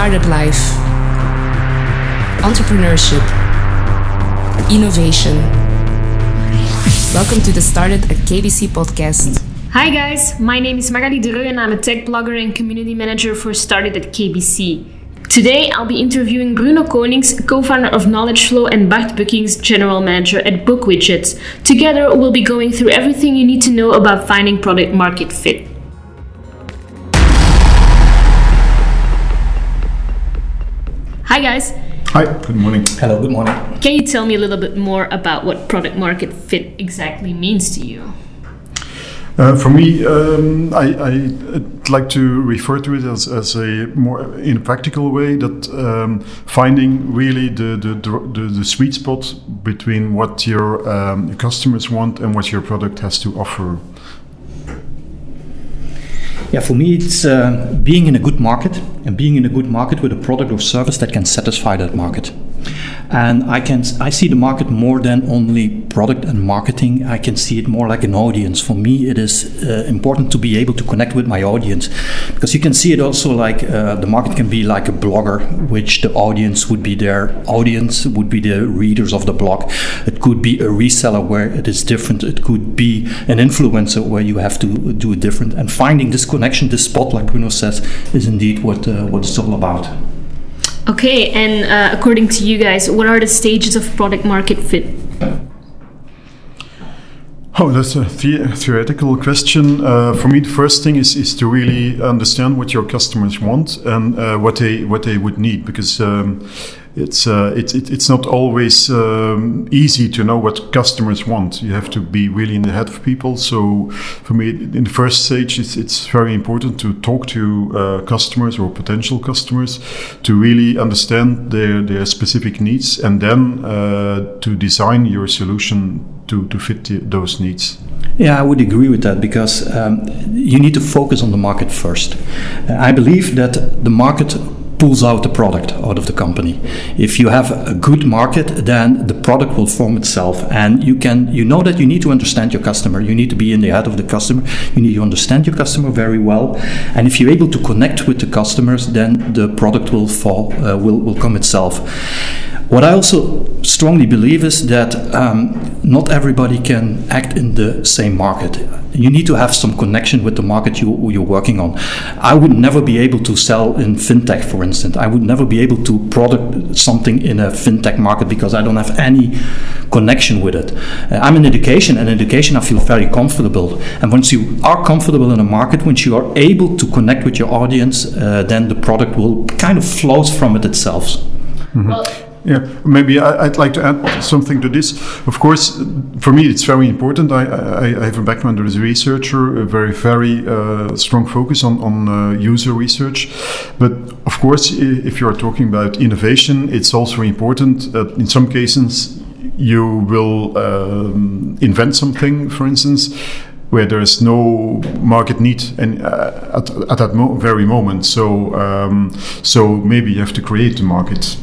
startup life, entrepreneurship, innovation. Welcome to the Started at KBC podcast. Hi guys, my name is Magali Dereu and I'm a tech blogger and community manager for Started at KBC. Today I'll be interviewing Bruno Konings, co-founder of Knowledge Flow and Bart Bookings, general manager at Bookwidgets. Together we'll be going through everything you need to know about finding product market fit. Hi guys. Hi, good morning. Hello, good morning. Can you tell me a little bit more about what product market fit exactly means to you? Uh, for me, um, I, would like to refer to it as, as a more in a practical way that um, finding really the, the, the, the, sweet spot between what your um, customers want and what your product has to offer. Yeah, for me, it's uh, being in a good market and being in a good market with a product or service that can satisfy that market and I can I see the market more than only product and marketing. I can see it more like an audience. For me, it is uh, important to be able to connect with my audience because you can see it also like uh, the market can be like a blogger, which the audience would be their audience would be the readers of the blog. It could be a reseller where it is different. It could be an influencer where you have to do it different. And finding this connection, this spot, like Bruno says, is indeed what uh, what it's all about. Okay, and uh, according to you guys, what are the stages of product market fit? Oh, that's a the- theoretical question. Uh, for me, the first thing is, is to really understand what your customers want and uh, what they what they would need, because um, it's uh, it's it's not always um, easy to know what customers want. You have to be really in the head of people. So for me, in the first stage, it's it's very important to talk to uh, customers or potential customers to really understand their their specific needs, and then uh, to design your solution to to fit the, those needs. Yeah, I would agree with that because um, you need to focus on the market first. I believe that the market pulls out the product out of the company. If you have a good market, then the product will form itself, and you can you know that you need to understand your customer. You need to be in the head of the customer. You need to understand your customer very well, and if you're able to connect with the customers, then the product will fall uh, will will come itself. What I also strongly believe is that um, not everybody can act in the same market. You need to have some connection with the market you, you're working on. I would never be able to sell in fintech, for instance. I would never be able to product something in a fintech market because I don't have any connection with it. Uh, I'm in education, and in education I feel very comfortable. And once you are comfortable in a market, once you are able to connect with your audience, uh, then the product will kind of flows from it itself. Mm-hmm. Well, yeah, maybe I, would like to add something to this. Of course, for me, it's very important. I, I, I have a background as a researcher, a very, very uh, strong focus on, on uh, user research. But of course, if you are talking about innovation, it's also important that in some cases you will um, invent something, for instance, where there is no market need and uh, at, at that mo very moment. So, um, so maybe you have to create the market.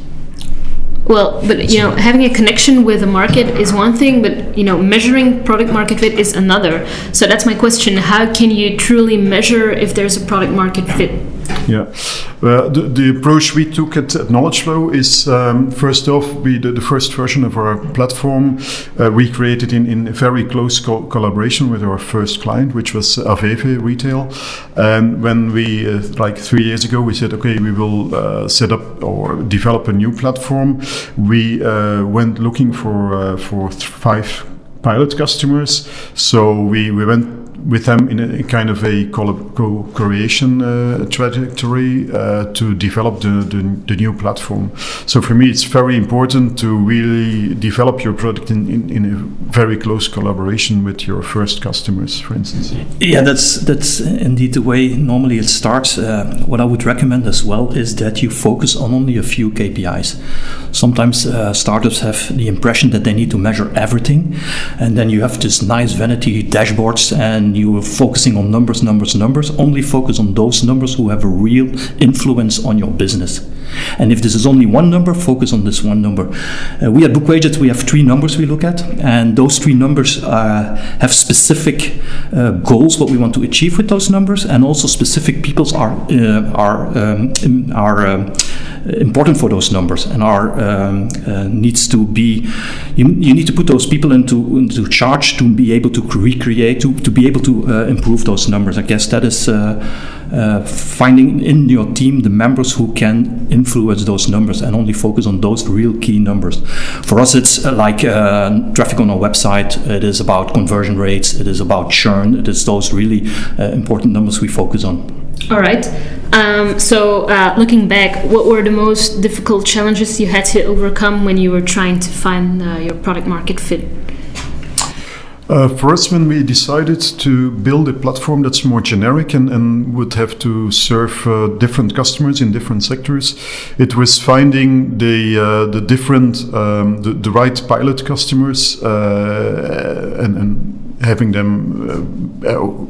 Well, but you know, having a connection with the market is one thing, but you know, measuring product market fit is another. So that's my question: How can you truly measure if there's a product market fit? Yeah, uh, the, the, approach we took at, at Knowledge Flow is um, first off, we the, the, first version of our platform uh, we created in, in very close co collaboration with our first client, which was Aveve Retail. And when we, uh, like three years ago, we said, okay, we will uh, set up or develop a new platform. We uh, went looking for uh, for five pilot customers. So we, we went with them in a kind of a co-creation uh, trajectory uh, to develop the, the, the, new platform. So for me, it's very important to really develop your product in, in, in, a very close collaboration with your first customers, for instance. Yeah, that's that's indeed the way normally it starts. Uh, what I would recommend as well is that you focus on only a few KPIs. Sometimes uh, startups have the impression that they need to measure everything, and then you have this nice vanity dashboards and and you are focusing on numbers, numbers, numbers, only focus on those numbers who have a real influence on your business. And if this is only one number, focus on this one number. Uh, we at BookWidgets, we have three numbers we look at, and those three numbers uh, have specific uh, goals, what we want to achieve with those numbers, and also specific people's are uh, are um, are um, important for those numbers and are um, uh, needs to be you, you need to put those people into into charge to be able to recreate to, to be able to uh, improve those numbers. I guess that is. Finding in your team the members who can influence those numbers and only focus on those real key numbers. For us, it's uh, like uh, traffic on our website, it is about conversion rates, it is about churn, it is those really important numbers we focus on. All right. Um, so, uh, looking back, what were the most difficult challenges you had to overcome when you were trying to find uh, your product market fit? Uh, for us, when we decided to build a platform that's more generic and, and would have to serve uh, different customers in different sectors, it was finding the uh, the different um, the, the, right pilot customers uh, and, and, having them uh, uh,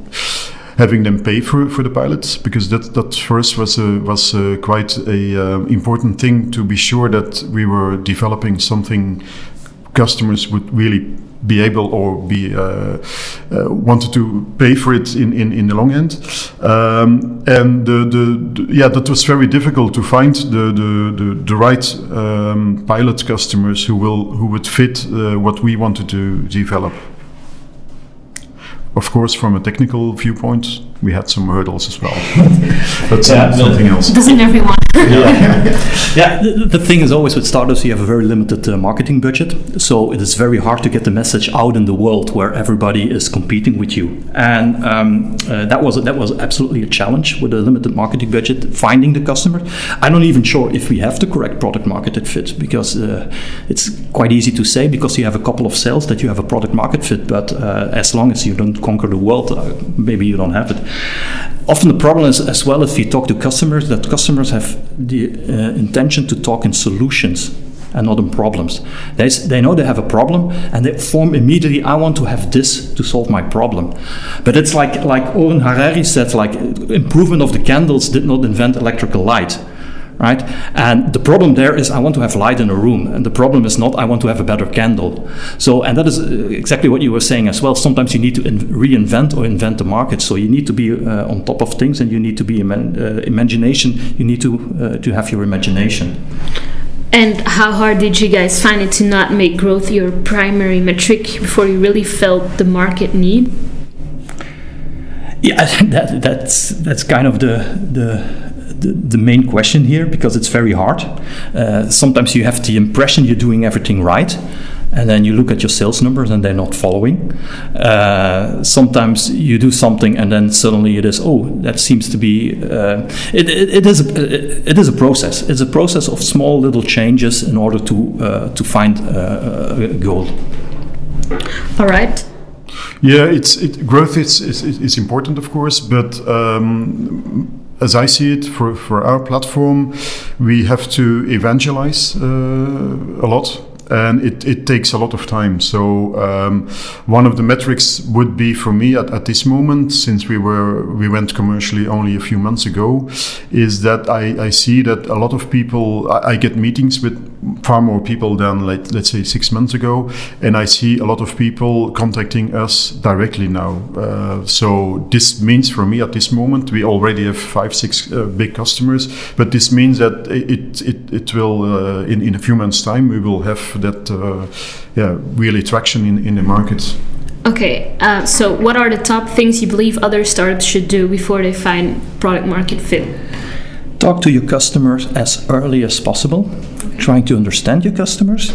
having them pay for, for the pilots because that that for us was a, was a quite a important thing to be sure that we were developing something customers would really be able or be uh, uh, wanted to pay for it in, in, in the long end. Um, and the, the, the, yeah, that was very difficult to find the, the, the, the right um, pilot customers who will who would fit uh, what we wanted to develop. Of course, from a technical viewpoint, we had some hurdles as well. That's yeah, something else. Doesn't everyone? yeah, yeah the, the, thing is always with startups, you have a very limited uh, marketing budget, so it is very hard to get the message out in the world where everybody is competing with you. And um, uh, that was that was absolutely a challenge with a limited marketing budget, finding the customer. I'm not even sure if we have the correct product market fit because uh, it's quite easy to say because you have a couple of sales that you have a product market fit, but uh, as long as you don't conquer the world, uh, maybe you don't have it. Often the problem is as well if you talk to customers that customers have the uh, intention to talk in solutions and not in problems. They, they know they have a problem and they form immediately, I want to have this to solve my problem. But it's like, like Oren Harari said, like improvement of the candles did not invent electrical light right? And the problem there is I want to have light in a room, and the problem is not I want to have a better candle. So, and that is uh, exactly what you were saying as well. Sometimes you need to in- reinvent or invent the market. So you need to be uh, on top of things, and you need to be iman- uh, imagination. You need to uh, to have your imagination. And how hard did you guys find it to not make growth your primary metric before you really felt the market need? Yeah, that, that's that's kind of the the the, the main question here because it's very hard. Uh, sometimes you have the impression you're doing everything right, and then you look at your sales numbers and they're not following. Uh, sometimes you do something and then suddenly it is oh that seems to be uh, it, it, it is a, it is a process. It's a process of small little changes in order to uh, to find uh, a goal. All right. Yeah, it's it, growth is, is, is important, of course, but um, as I see it, for, for our platform, we have to evangelize uh, a lot and it, it takes a lot of time. So um, one of the metrics would be for me at, at this moment, since we were we went commercially only a few months ago, is that I, I see that a lot of people I, I get meetings with far more people than like, let's say six months ago, and I see a lot of people contacting us directly now. Uh, so this means for me at this moment we already have five six uh, big customers, but this means that it it, it will uh, in in a few months time we will have that uh, yeah really traction in, in the market. Okay, uh, so what are the top things you believe other startups should do before they find product market fit? Talk to your customers as early as possible, trying to understand your customers.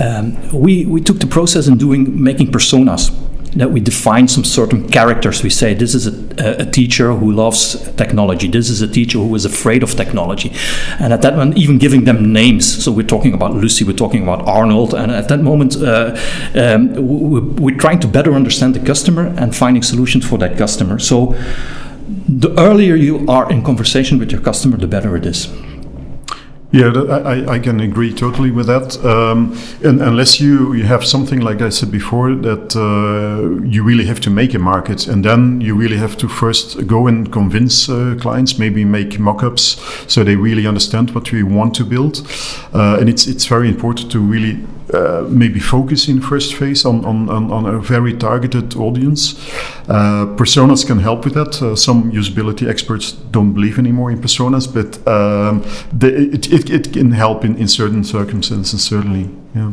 Um, we, we took the process in doing making personas that we define some certain characters. We say this is a, a, teacher who loves technology. This is a teacher who is afraid of technology, and at that moment, even giving them names. So we're talking about Lucy, we're talking about Arnold, and at that moment, uh, um, we, are trying to better understand the customer and finding solutions for that customer. So the earlier you are in conversation with your customer, the better it is. Yeah, I, I can agree totally with that. Um, and unless you, you have something like I said before, that uh, you really have to make a market, and then you really have to first go and convince uh, clients, maybe make mock-ups so they really understand what we want to build. Uh, and it's it's very important to really uh, maybe focus in first phase on, on, on, on a very targeted audience. Uh, personas can help with that. Uh, some usability experts don't believe anymore in personas, but um, it, it, it, can help in, in certain circumstances, certainly. Yeah.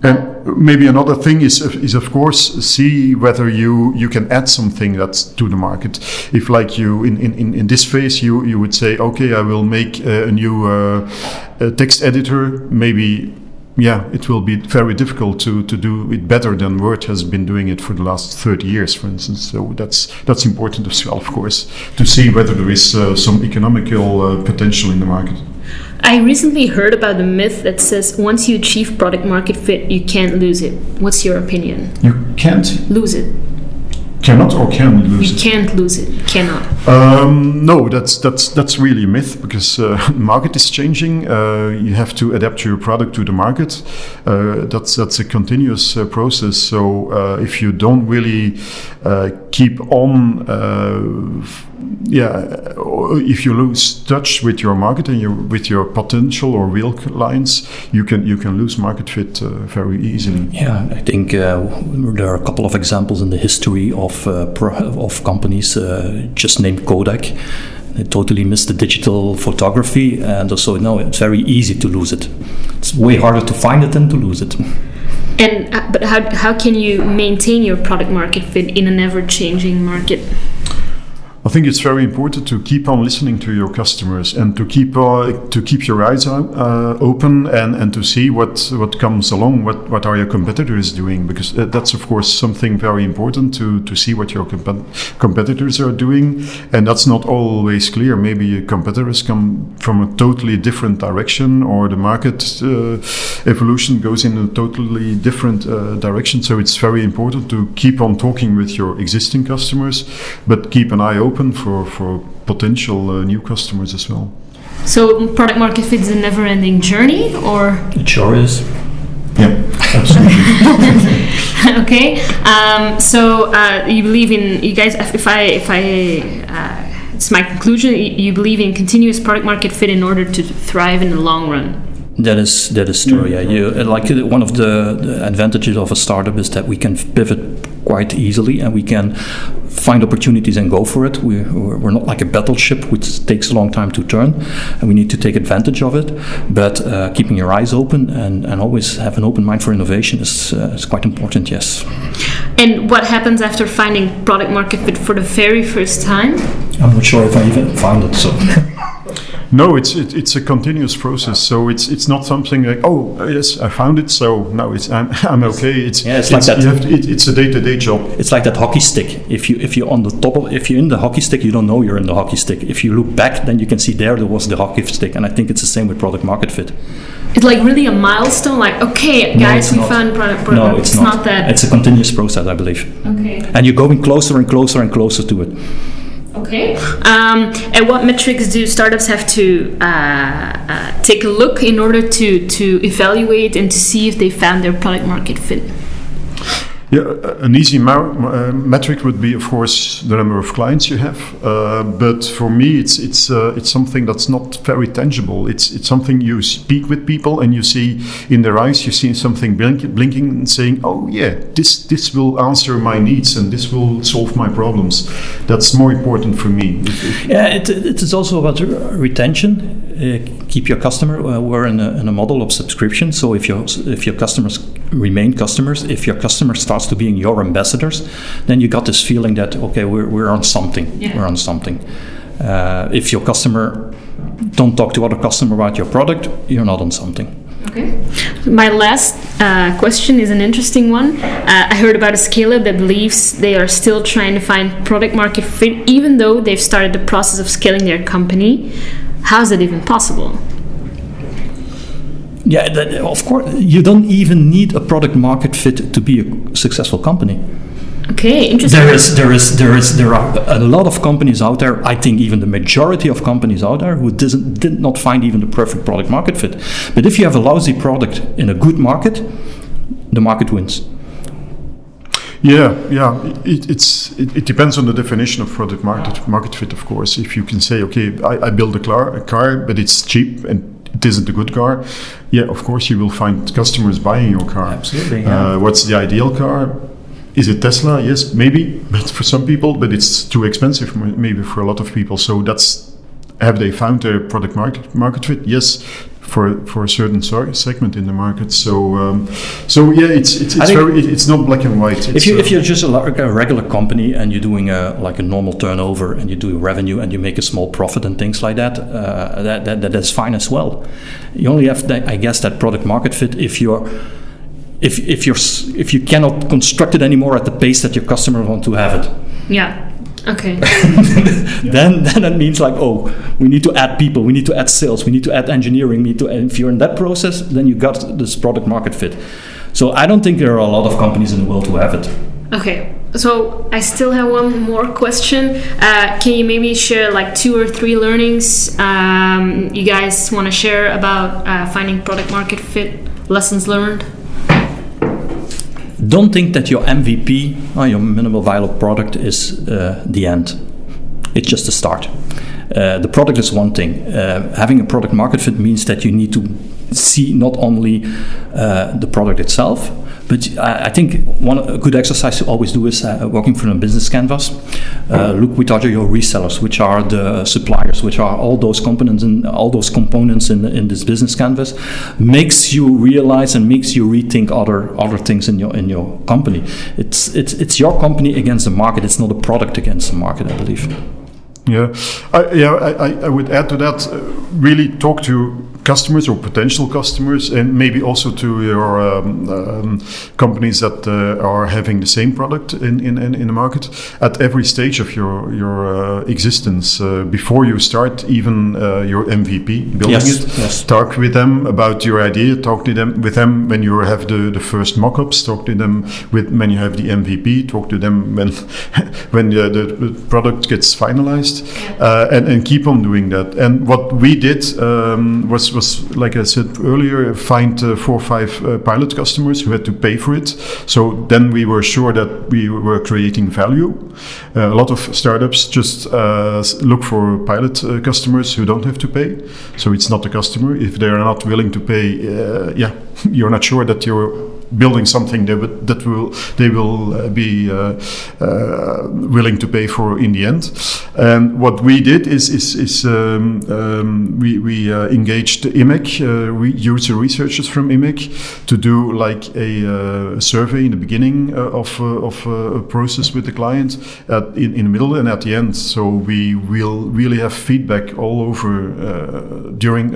And maybe another thing is, is of course, see whether you, you can add something that's to the market. If, like you in, in, in this phase, you, you would say, okay, I will make a, new uh, text editor, maybe yeah, it will be very difficult to, to do it better than Word has been doing it for the last 30 years, for instance. So that's that's important as well, of course, to see whether there is uh, some economical uh, potential in the market. I recently heard about the myth that says once you achieve product market fit, you can't lose it. What's your opinion? You can't lose it cannot or can we lose you it? You can't lose it. Cannot. Um, no that's that's that's really a myth because uh, market is changing. Uh, you have to adapt your product to the market. Uh, that's that's a continuous uh, process. So uh, if you don't really uh, keep on yeah, if you lose touch with your market and your, with your potential or real clients, you can you can lose market fit uh, very easily. Yeah, I think uh, there are a couple of examples in the history of uh, of companies. Uh, just named Kodak. They totally missed the digital photography, and so now it's very easy to lose it. It's way harder to find it than to lose it. And uh, but how how can you maintain your product market fit in an ever changing market? I think it's very important to keep on listening to your customers and to keep uh, to keep your eyes uh, open and, and to see what, what comes along. What what are your competitors doing? Because that's of course something very important to, to see what your comp- competitors are doing, and that's not always clear. Maybe your competitors come from a totally different direction, or the market uh, evolution goes in a totally different uh, direction. So it's very important to keep on talking with your existing customers, but keep an eye open open for, for potential uh, new customers as well. So product market fit is a never-ending journey, or it sure is. Yeah, absolutely. okay. Um, so uh, you believe in you guys? If I if I uh, it's my conclusion. You believe in continuous product market fit in order to thrive in the long run. That is that is true. Yeah, you like one of the, the advantages of a startup is that we can pivot quite easily and we can find opportunities and go for it. We, we're not like a battleship, which takes a long time to turn, and we need to take advantage of it. But uh, keeping your eyes open and, and always have an open mind for innovation is, uh, is quite important, yes. And what happens after finding product market fit for the very first time? I'm not sure if I even found it, so. No, it's it, it's a continuous process. So it's it's not something like oh yes I found it so now it's I'm, I'm okay. It's yeah, it's, it's like that. To, it, it's a day to day job. It's like that hockey stick. If you if you're on the top of if you're in the hockey stick, you don't know you're in the hockey stick. If you look back, then you can see there there was the hockey stick. And I think it's the same with product market fit. It's like really a milestone. Like okay, guys, no, we not. found product. product. No, it's, it's not. not that. It's a continuous process, I believe. Okay. And you're going closer and closer and closer to it. Okay. Um, and what metrics do startups have to uh, uh, take a look in order to, to evaluate and to see if they found their product market fit? Yeah, an easy uh, metric would be, of course, the number of clients you have. Uh, but for me, it's it's uh, it's something that's not very tangible. It's it's something you speak with people and you see in their eyes, you see something blink, blinking and saying, "Oh yeah, this this will answer my needs and this will solve my problems." That's more important for me. Yeah, it, it is also about retention. Uh, keep your customer. Uh, we're in a, in a model of subscription, so if your if your customers remain customers, if your customer starts to being your ambassadors, then you got this feeling that okay, we're, we're on something. Yeah. We're on something. Uh, if your customer don't talk to other customer about your product, you're not on something. Okay. My last uh, question is an interesting one. Uh, I heard about a scale up that believes they are still trying to find product market fit, even though they've started the process of scaling their company. How is that even possible? Yeah, that, of course, you don't even need a product market fit to be a successful company. Okay, interesting. There is, there is, there is, there are a lot of companies out there. I think even the majority of companies out there who doesn't did not find even the perfect product market fit. But if you have a lousy product in a good market, the market wins. Yeah, yeah. It, it's it, it, depends on the definition of product market market fit, of course. If you can say, okay, I, I build a car, a car, but it's cheap and it isn't a good car, yeah, of course you will find customers buying your car. Absolutely. Yeah. Uh, what's the ideal car? Is it Tesla? Yes, maybe, but for some people, but it's too expensive, maybe for a lot of people. So that's have they found their product market market fit? Yes, for for a certain segment in the market. So um, so yeah, it's it's, it's very it's not black and white. It's if you uh, if you're just a, a, regular company and you're doing a like a normal turnover and you do revenue and you make a small profit and things like that, uh, that, that that is fine as well. You only have that, I guess that product market fit if you're if if you're if you cannot construct it anymore at the pace that your customer want to have it. Yeah. Okay. then then that means like oh we need to add people, we need to add sales, we need to add engineering, we need to if you're in that process, then you got this product market fit. So I don't think there are a lot of companies in the world who have it. Okay. So I still have one more question. Uh, can you maybe share like two or three learnings um, you guys want to share about uh, finding product market fit, lessons learned? Don't think that your MVP, or your minimal viable product, is uh, the end. It's just a start. Uh, the product is one thing. Uh, having a product market fit means that you need to see not only uh, the product itself, but I, think one a good exercise to always do is uh, working from a business canvas. Uh, look which are your resellers, which are the suppliers, which are all those components and all those components in, in this business canvas. Makes you realize and makes you rethink other other things in your in your company. It's it's it's your company against the market. It's not a product against the market. I believe. Yeah, I, yeah. I, I would add to that. Uh, really talk to customers or potential customers, and maybe also to your um, um, companies that uh, are having the same product in, in, in the market at every stage of your your uh, existence uh, before you start even uh, your MVP building yes, it. Yes. Talk with them about your idea. Talk to them with them when you have the, the first mock-ups. Talk to them with when you have the MVP. Talk to them when when the, the product gets finalized, uh, and and keep on doing that. And what we did um, was was, like I said earlier, find uh, four or five uh, pilot customers who had to pay for it. So then we were sure that we were creating value. Uh, a lot of startups just uh, look for pilot uh, customers who don't have to pay. So it's not the customer. If they are not willing to pay, uh, yeah, you're not sure that you're building something that, that will they will uh, be uh, uh, willing to pay for in the end. And what we did is is, is um, um, we we engaged IMEC re user researchers from IMEC to do like a survey in the beginning of of a process with the client, at, in, in the middle and at the end. So we will really have feedback all over during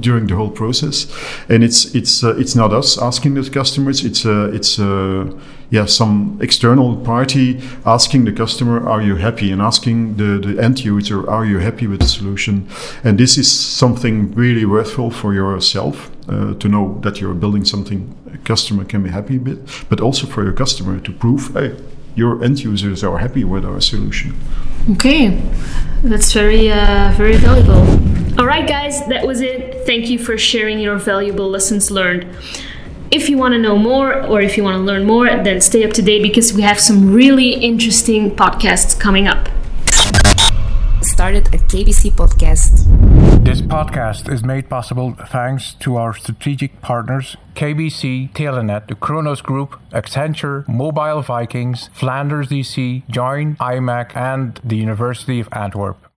during the whole process, and it's it's it's not us asking the customers it's a it's a yeah some external party asking the customer are you happy? and asking the, the end user are you happy with the solution? And this is something really worthwhile for yourself uh, to know that you're building something a customer can be happy with but also for your customer to prove hey your end users are happy with our solution. Okay. That's very uh, very valuable. All right guys that was it. Thank you for sharing your valuable lessons learned if you want to know more or if you want to learn more, then stay up to date because we have some really interesting podcasts coming up. Started a KBC podcast. This podcast is made possible thanks to our strategic partners KBC, Telenet, the Kronos Group, Accenture, Mobile Vikings, Flanders DC, Joyn, IMEC, and the University of Antwerp.